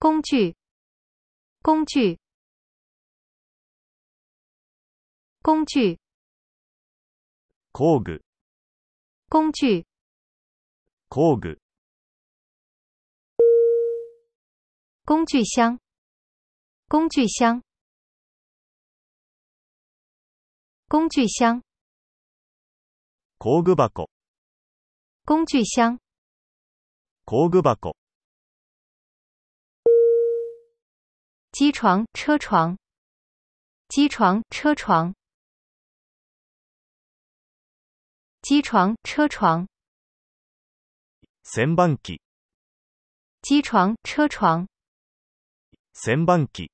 工具，工具，工具。工具。工具。工具箱。工具箱。工具箱。工具箱。工具箱。机床车床，机床车床，机床车床，铣板机，机床车床，铣板机，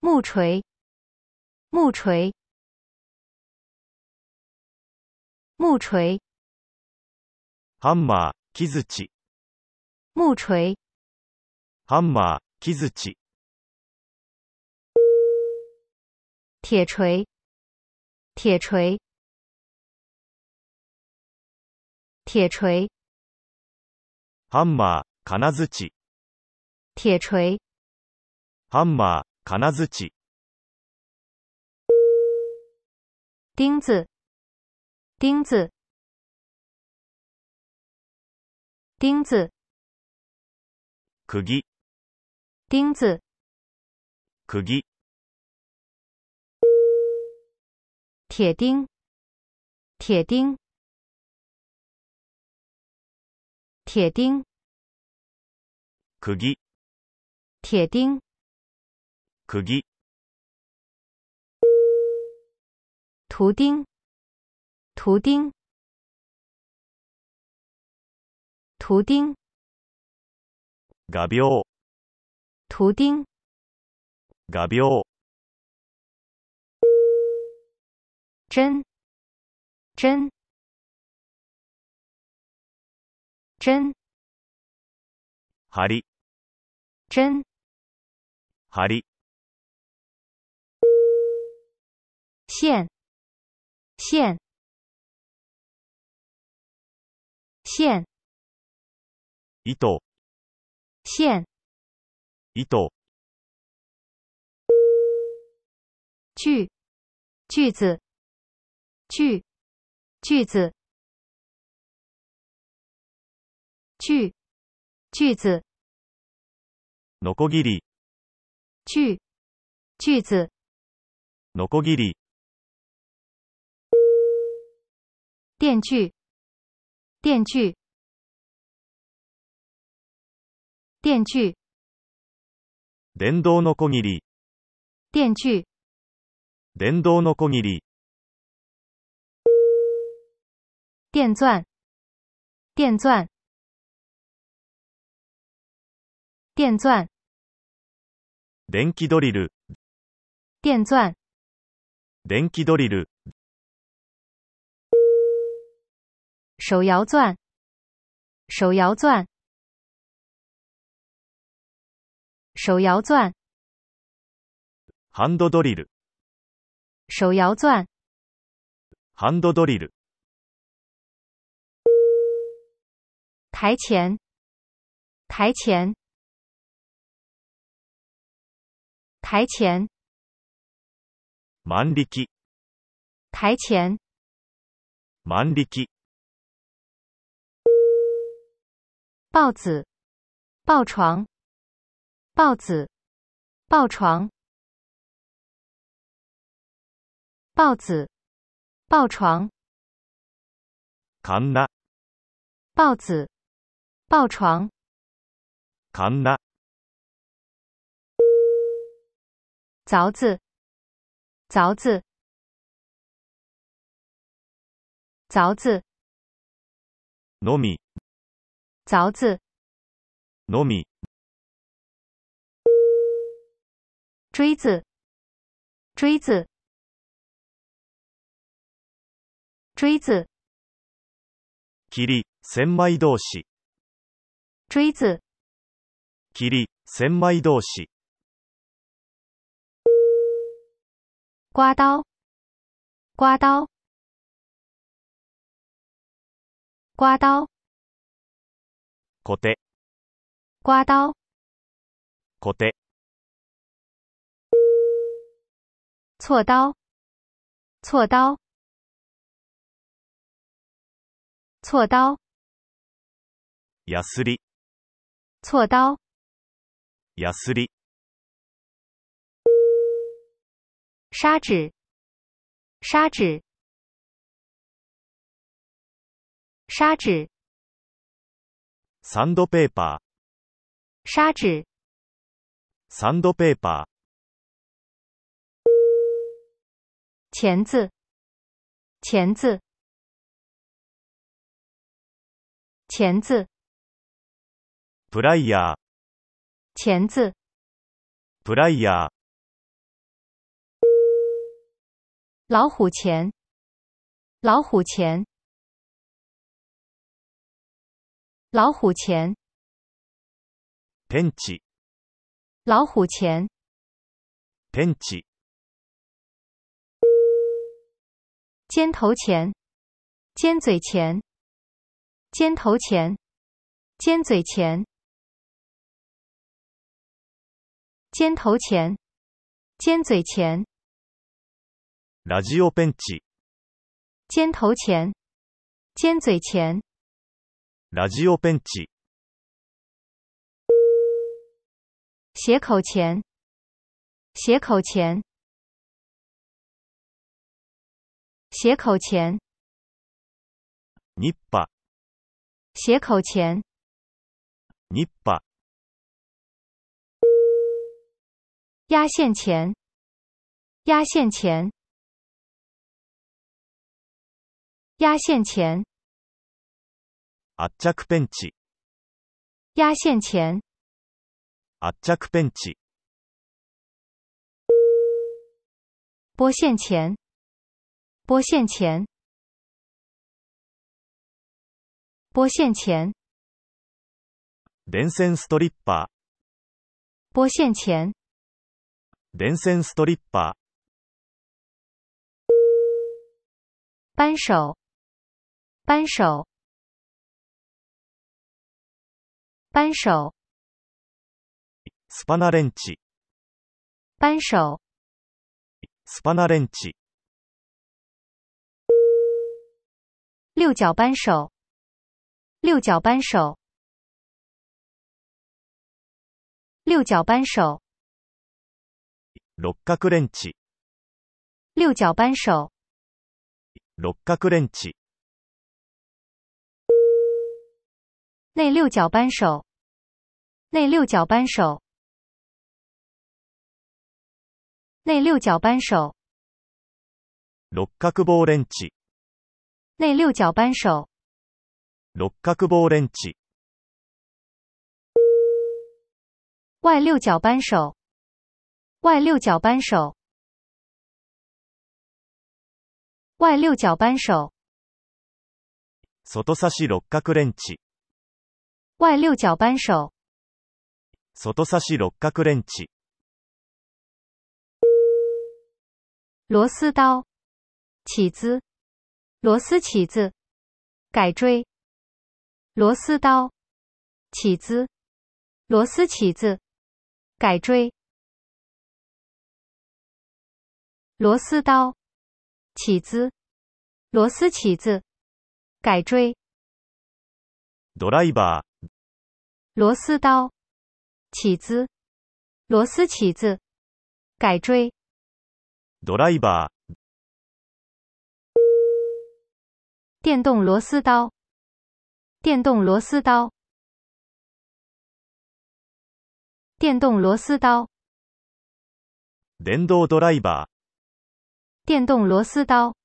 木锤，木锤，木锤，hammer，木锤。ハンマー、木槌。铁锤、铁锤、铁锤。ハンマー、金槌。铁锤。ハンマー、金槌。钉子、钉子、钉子。釘。钉子，鉄釘，鉄釘，鉄釘，鉄釘，鉄釘，圖釘，圖釘，圖釘，ガビオ。图钉。画鋲。针。针。针。針。针。針。线。线。线。糸。线。糸句、句子、句、句子、句、句子、のこぎり、句、句子、のこぎり、電锯、電锯、電锯。電動のこぎり。電鋸。電動のこぎり。電钻。電钻。電钻。電気ドリル。電钻。電気ドリル。手摇钻。手摇钻。手摇钻。手摇钻。手摇钻。台前。台前。台前。万力。台前。万力。抱子。抱床。豹子，豹床，报子，抱床，カンナ，豹子，豹床，カンナ，凿子，凿子，凿子，ノミ，凿子，糯米。锥子，锥子，锥子。霧、千枚同士。锥子。霧、千枚同士。刮刀、刮刀、刮刀。コテ刮刀、锉刀，锉刀，锉刀。ヤスリ，锉刀，ヤスリ。砂纸，砂纸，砂纸。サンドペーパー，砂纸，サンドペーパー。钳子，钳子，钳子 p l i e r 钳子 p l i 老虎钳，老虎钳，老虎钳 p u n 老虎钳 p u n 尖头前，尖嘴前，尖头前，尖嘴前，尖头前，尖嘴前。ラジオペンチ。尖头前，尖嘴前。ラジオペンチ。斜口前，斜口前。斜口钳，nippon。斜口钳，nippon。压线钳，压线钳，压线钳。圧着ペンチ。压线钳，圧着ペンチ。剥线钳。拨线前，拨线前。電線ストリッパー。拨線前。電線ストリッパー。扳手。扳手。扳手。スパナレンチ。扳手。スパナレンチ。六角扳手，六角扳手，六角扳手，六角扳手，六角扳手，六角扳手，那六角扳手，内六角扳手，那六角扳手，六角角。扳手。内六角扳手，六角防 wrench，外六角扳手，外六角扳手，外六角扳手，外六角扳手，螺丝刀，起子。螺丝起子、改锥、螺丝刀、起子、螺丝起子、改锥、螺丝刀、起子、螺丝起子、改锥。ドライバー、螺丝刀、起子、螺丝起子、改锥。ドライバー。电动螺丝刀，电动螺丝刀，电动螺丝刀，电动ドライバー，电动螺丝刀，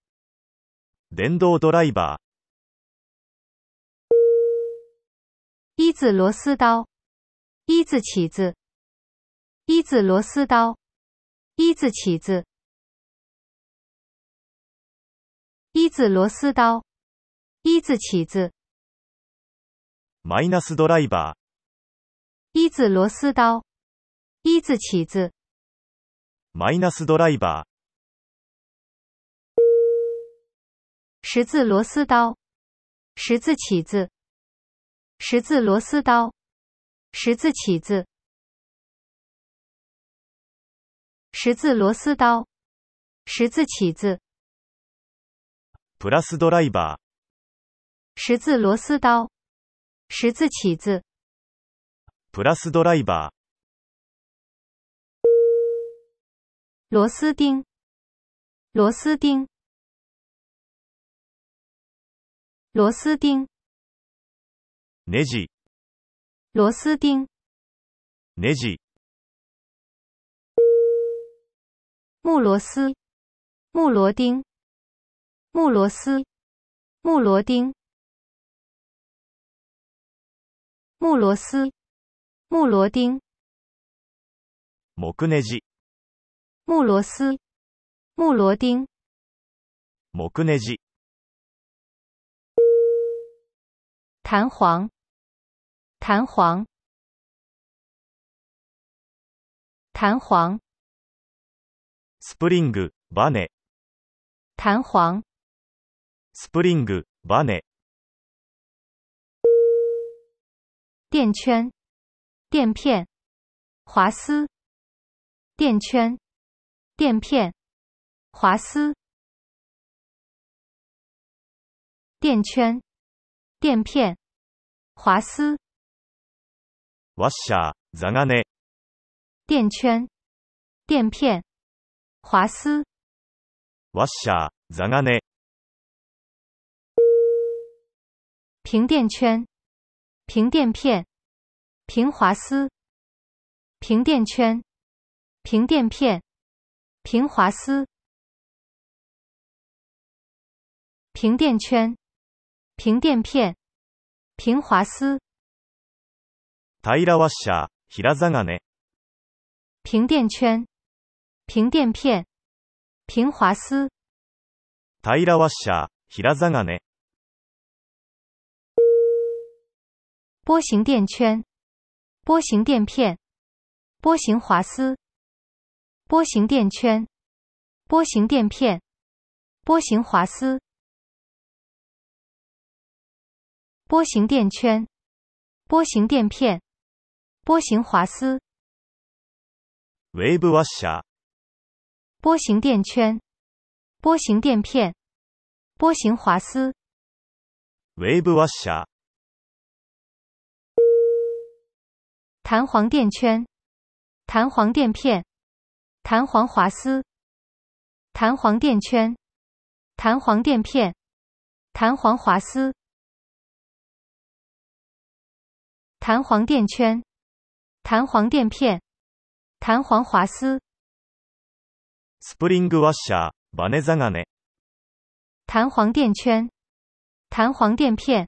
电动ドライバー，一字螺丝刀，一字起子，一字螺丝刀，一字起子，一字螺丝刀。一字起子，-イバー。一字螺丝刀，一字起子，-驱动器。十字螺丝刀，十字起子，十字螺丝刀，十字起子，十字螺丝刀，十字起子。イバー。十字螺丝刀、十字起子、プラスドライバー、螺丝钉、螺丝钉、螺丝钉、ネジ、螺丝钉、ネジ、木螺丝、木螺钉、木螺丝、木螺钉。木螺丝、木螺钉、木螺丝、木螺钉、木ネジ。弹簧、弹簧、弹簧、spring、ばね、弹簧、spring、ばね。垫圈、垫片、滑丝、垫圈、垫片、滑丝、垫圈、垫片、滑丝、ワッシャー、ザガネ、垫圈、垫片、滑丝、ワッシャー、ザガネ、平垫圈。平垫片、平滑丝、平垫圈、平垫片、平滑丝、平垫圈、平垫片、平滑丝。平垫圈、平垫片、平滑丝。平垫圈、平垫片、平滑平波形垫圈，波形垫片，波形滑丝，波形垫圈，波形垫片，波形滑丝，波形垫圈，波形垫片，波形滑丝，wave w a s h e 波形垫圈，波形垫片，波形滑丝，wave w a s h e 弹簧垫圈、弹簧垫片、弹簧滑丝、弹簧垫圈、弹簧垫片、弹簧滑丝、弹簧垫圈、弹簧垫片、弹簧滑丝。Spring washer、バネザガネ。弹簧垫圈、弹簧垫片、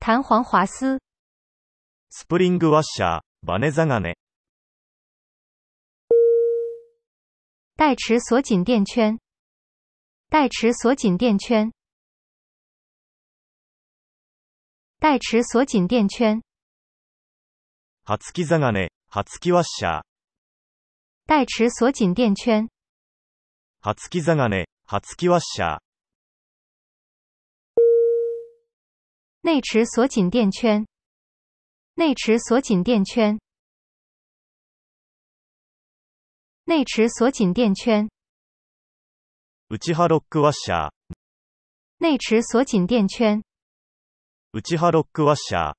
弹簧滑丝。Spring w a s h e バネザガネ。代持锁紧垫圈。代持锁紧垫圈。代持锁紧垫圈。ハツキザガネ、ハツキワッシャー。代持锁紧垫圈。ハツキザガネ、ハツキワッシャー。内持锁紧垫圈。内池锁紧垫圈，内池锁紧垫圈 u c h a l o k a s 内齿锁紧垫圈 u c h a l o k a s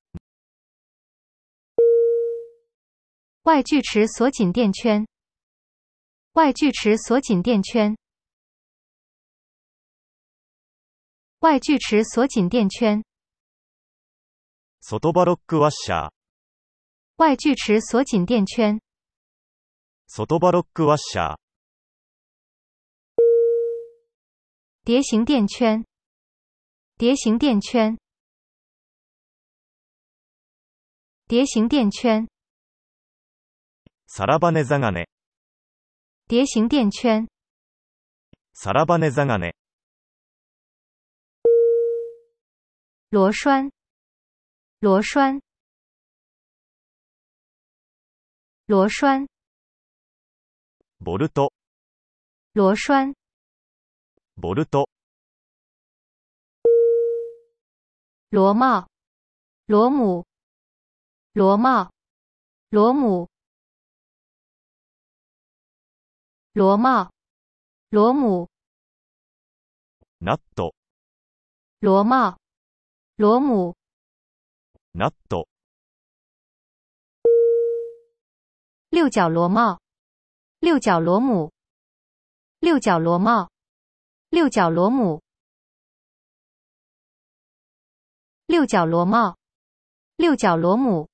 外锯齿锁紧垫圈，外锯齿锁紧垫圈，外锯齿锁紧垫圈。外バロックワッシャー。外锯齿锁紧垫圈。外バロックワッシャー。蝶形垫圈。蝶形垫圈。碟形垫圈。サラバネザガネ。蝶形垫圈。サラバネザガネ。螺栓。螺栓，螺栓，ボルト、螺栓，ボルト、螺帽，螺母，螺帽，螺母，螺帽，螺母，ナット、螺帽、螺母。ナット。六角螺帽，六角螺母，六角螺帽，六角螺母，六角螺帽，六角螺母。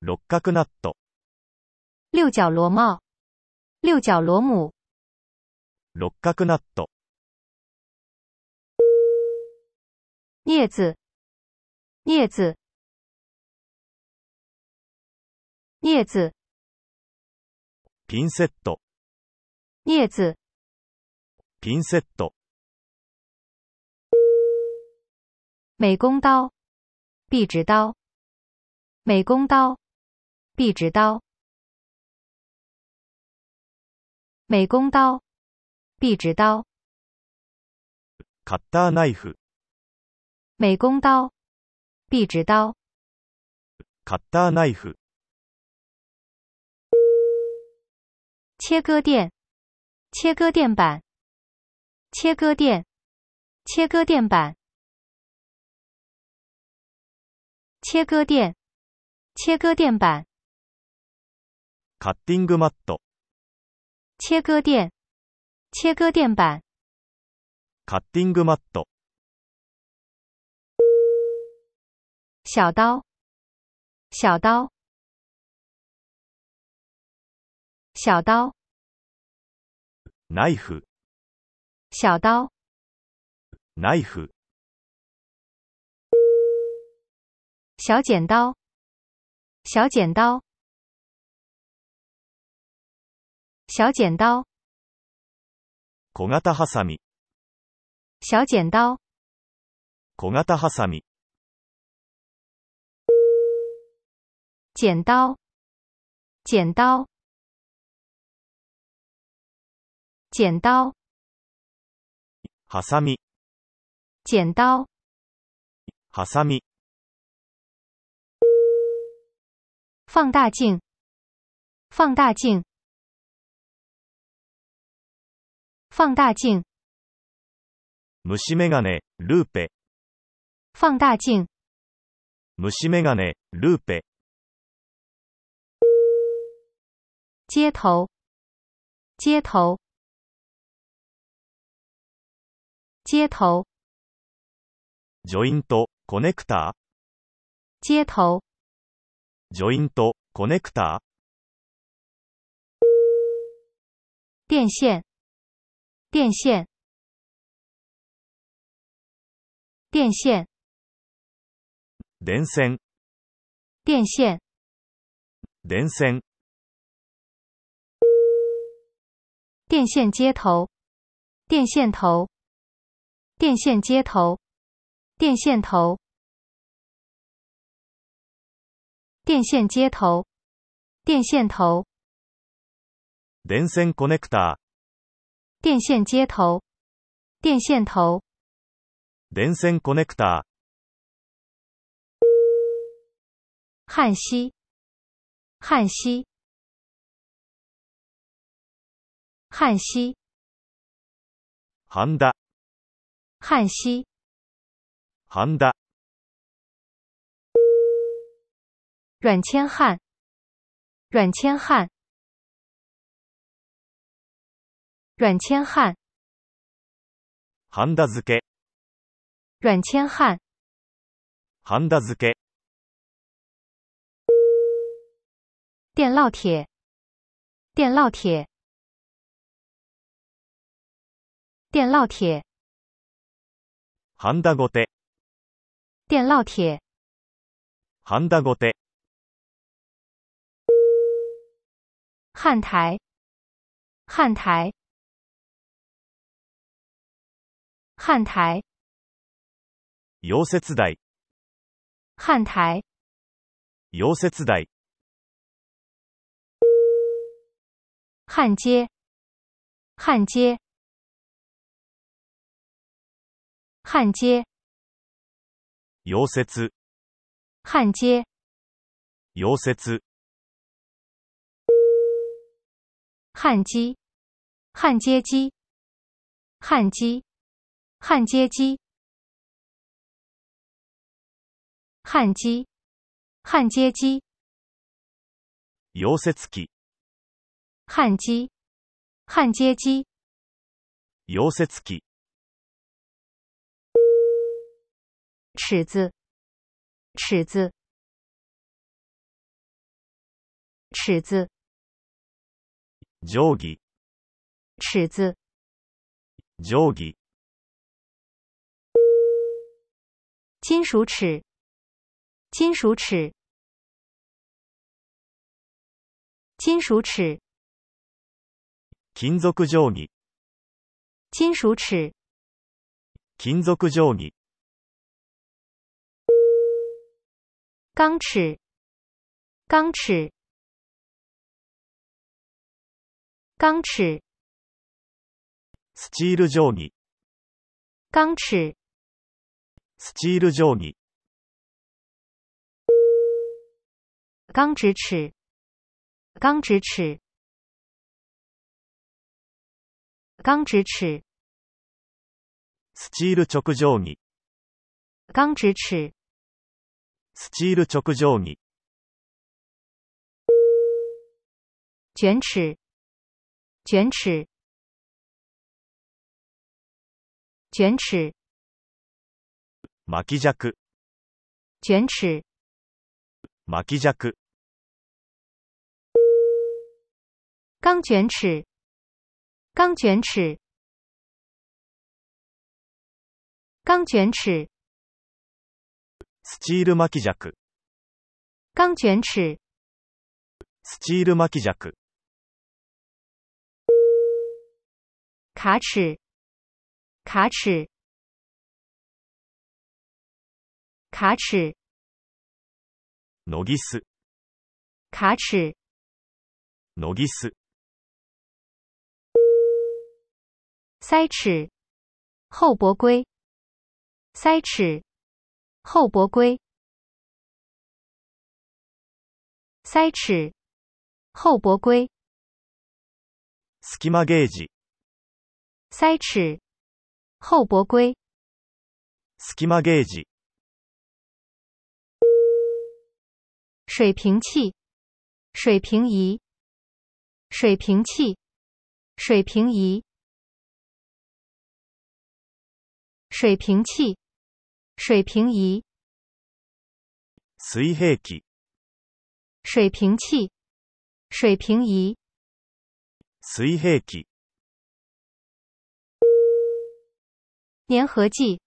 六角ナット。六角螺帽，六角螺母。六角ナット。叶子，镊子，镊子 p i n s e 镊子 p i n s e 美工刀，壁纸刀，美工刀，壁纸刀，美工刀，壁纸刀，cutter k i f e 美工刀。壁纸刀，切割垫，切割垫板，切割垫，切割垫板，切割垫，切割垫板 c u t t i 切割垫，切割垫板 c u t t i 小刀，小刀，小刀，ナイフ。小刀，ナイフ。小剪刀，小剪刀，小剪刀。小剪刀，小サミ。剪刀，剪刀，剪刀，ハサミ，剪刀，ハサミ，放大镜，放大镜，放大镜，虫眼鏡，ルーペ，放大镜，虫眼鏡，ルーペ。街头，街头，街头。ジョイント、コネクタ街头、ジョイント、コネクタ电线、电线、电线、電線、電線、電線电线接头，电线头，电线接头，电线头，电线接头，电线头，电线 connector，电线接头，电线头，电线 connector，焊锡，焊锡。汉西，汉达，汉西，汉达，阮千汉，阮千汉，阮千汉，汉达酢，阮千汉，汉达酢，电烙铁，电烙铁。电烙铁，焊打固电烙铁，焊打固焊台，焊台，焊台，熔接台，焊台，熔接台，焊接，焊接。焊接溶接焊接溶接焊機焊接機焊機焊接機焊機焊接溶接機焊機焊接機溶接機尺子，尺子，尺子。定義尺子、定義金属尺、金属尺、金属尺。金属定義金属尺、金属定義钢尺，钢尺，钢尺，steel 钢尺スチール定直钢直尺，钢直尺，钢直尺スチール直定仪，钢直尺。スチール直上儀。卷尺。卷尺。卷尺。巻き尺。卷尺。巻き尺。钢卷尺。钢卷尺。钢卷尺。スチール巻き尺。钢卷尺。スチール巻き尺。卡尺。卡尺。卡尺。ノギス。卡尺。ノギス。塞尺。后脖龟。塞尺。厚薄规，塞尺，厚薄规，スキマゲージ，塞尺，厚薄规，スキマゲージ，水平器，水平仪，水平器，水平仪，水平器。水平仪，水平器，水平器，水平仪，水平器。粘合剂，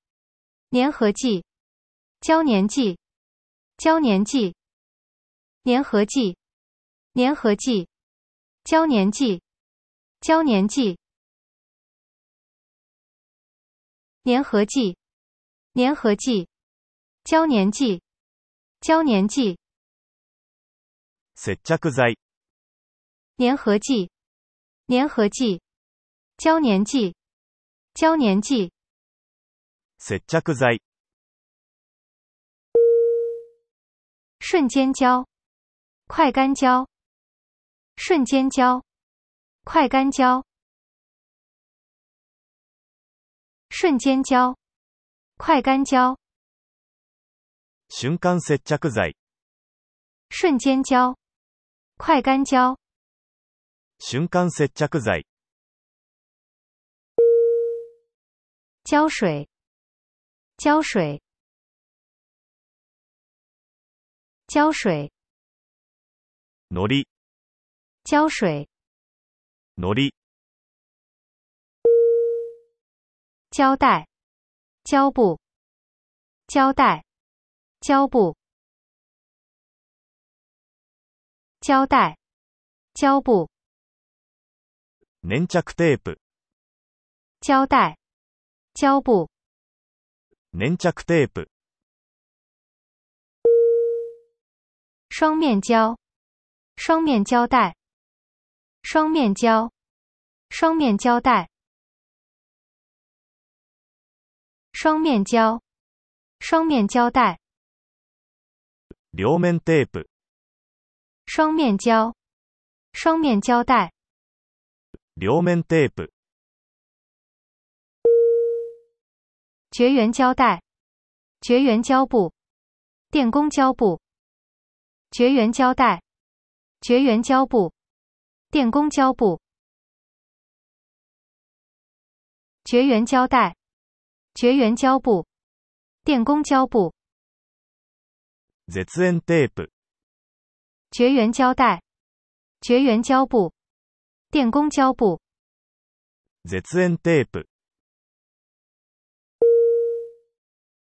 粘合剂，胶粘剂，胶粘剂，粘合剂，粘合剂，胶粘剂，胶粘剂，粘合剂。粘合剂、胶粘剂、胶粘剂、接粘剂、粘合剂、粘合剂、胶粘剂、胶粘剂、接粘剂。瞬间胶、快干胶、瞬间胶、快干胶、瞬间胶。快干胶，瞬间胶，瞬间胶，快干胶，瞬着剤。胶水，胶水，胶水。ノリ，胶水，ノリ。胶带。胶布、胶带、胶布、胶带、胶布、粘着 tape、胶带、胶布、粘着 tape、双面胶、双面胶带、双面胶、双面胶带。双面胶，双面胶带，两面 t a 双面胶，双面胶带，两面 t a 绝缘胶带，绝缘胶布，电工胶布，绝缘胶带，绝缘胶布，电工胶布，绝缘胶带。绝缘胶布、电工胶布、绝缘 tape、绝缘胶带、绝缘胶布、电工胶布、绝缘 tape、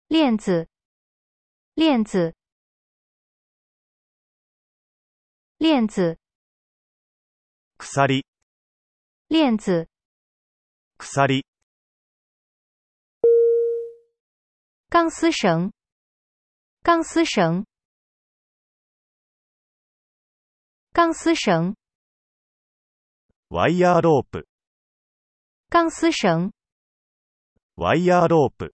链子、链子、链子、鎖り、链子、鎖り。钢丝绳，钢丝绳，钢丝绳。wire rope，钢丝绳。wire rope，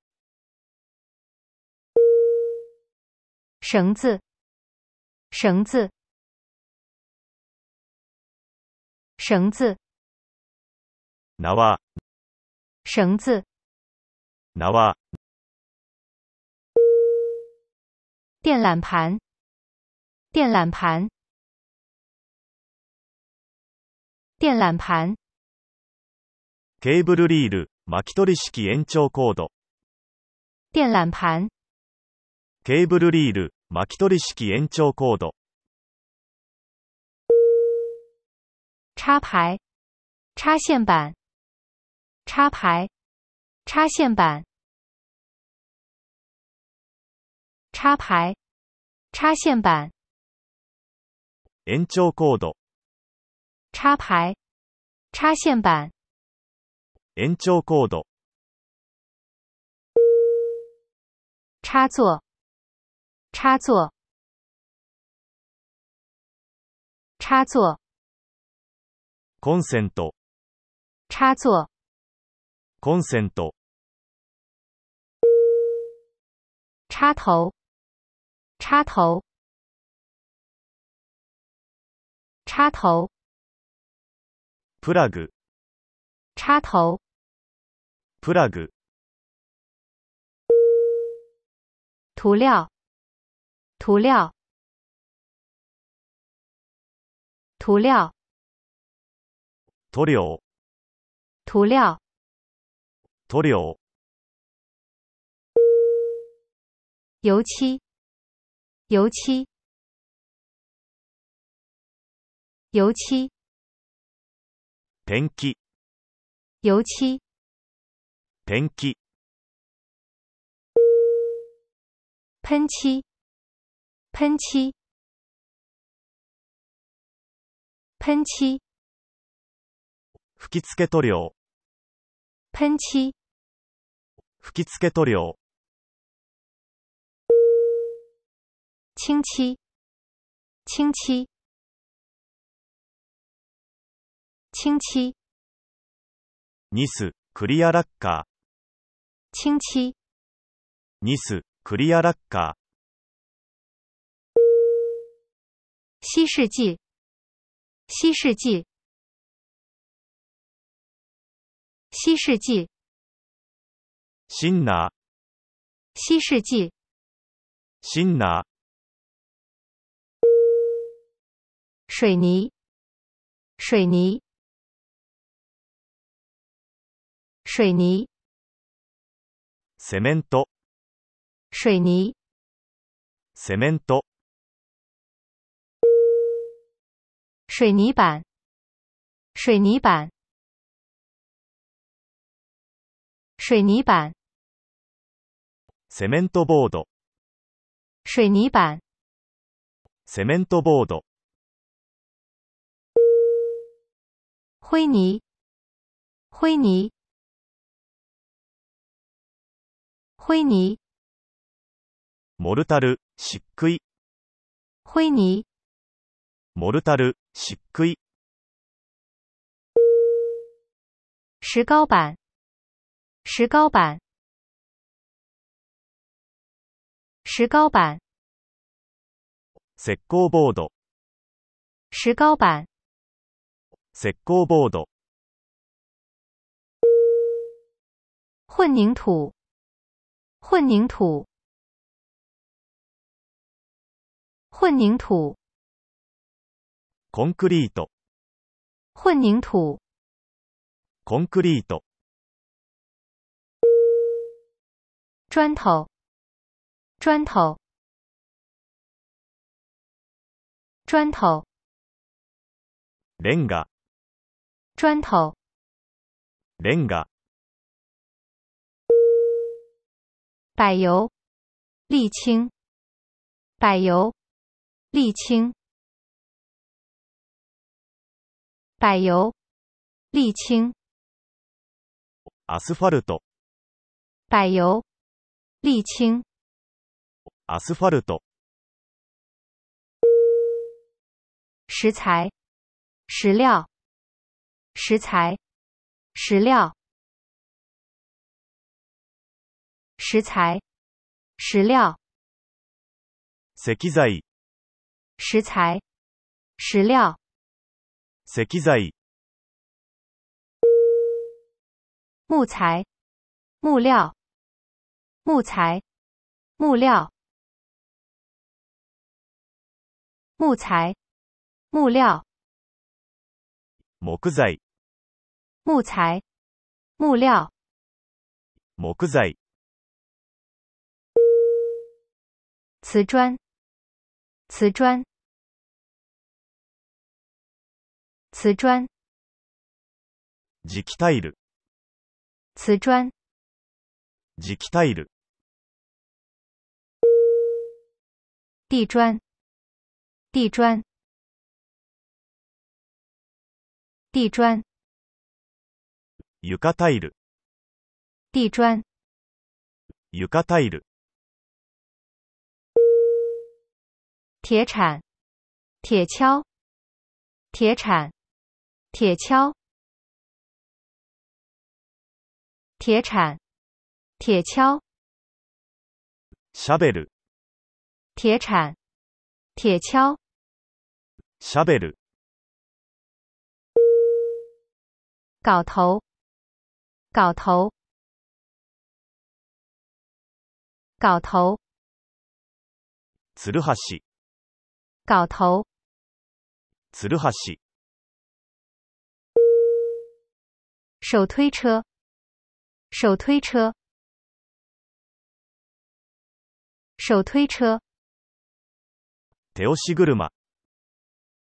绳子，绳子，绳子。縄，绳子。縄。电缆盘，电缆盘，电缆盘。Cable reel，巻取り式延長コード。电缆盘，Cable reel，巻取り式延長コード。插排，插线板，插排，插线板。插排、插线板、延长コード、插排、插线板、延长コード、插座、插座、插座、c o n ント、插座、c o n ント。插头。插头，插头，plug，插头，plug，涂料，涂料，涂料，涂料，涂料，油漆。油漆，油漆，ペ気油漆，ペ気キ、喷漆，喷漆，喷漆，吹き付け塗料、噴漆、吹き付け塗料、清期，清期，清戚。ニス、クリアラッカー。清期，ニス、クリアラッカー。西世紀。西世西世紀。シンナー。西世紀。シンナー。水泥，水泥，水泥，セメント，水泥，セメント，水泥板，水泥板，水泥板，セメントボード，水泥板，セメントボード。灰泥灰泥灰泥モルタル、漆喰灰泥モルタル、漆喰石膏板石膏板石膏板石膏ボード石膏板石膏ボード。混凝土。混凝土。混凝土。コンクリート。混凝土。コンクリート。砖头。砖头。砖头。レンガ。砖头、レンガ。柏油、沥青、柏油、沥青、柏油、沥青。アスファルト。柏油、沥青。アスファルト。食材、头、料。石材、石料、石材、石料、石材、石材、木材、木料、木材、木料、木材、木料。木材木材木料木材瓷砖瓷砖瓷砖磁気タイル瓷砖磁気タイル地砖地砖地砖，床卡タイル。地砖，浴タイル。铁铲，铁锹。铁铲，铁锹。铁铲，铁锹。しゃべ铁铲，铁锹。しゃべ搞头，搞头，搞头。つるはし。搞头，つるはし。手推车，手推车，手推车。手推车，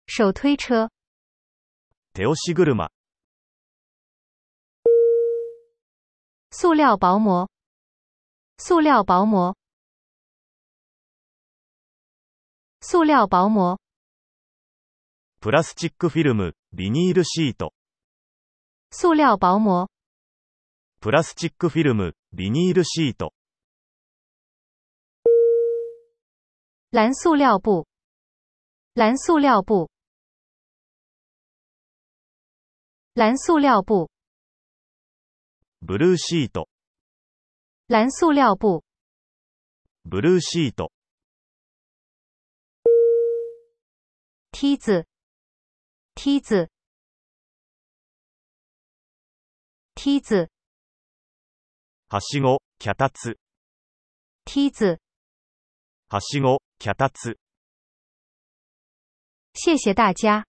手推车，手推车。塑料薄膜，塑料薄膜，塑料薄膜，plastic f i l m v i n y 塑料薄膜 p l ス s ックフィルム、m ニールシート。蓝塑料布，蓝塑料布，蓝塑料布。ブルーシート。蓝塑料布。ブルーシート。梯子。梯子。梯子。はしご、タツ。梯子。はしご、タツ。谢谢大家。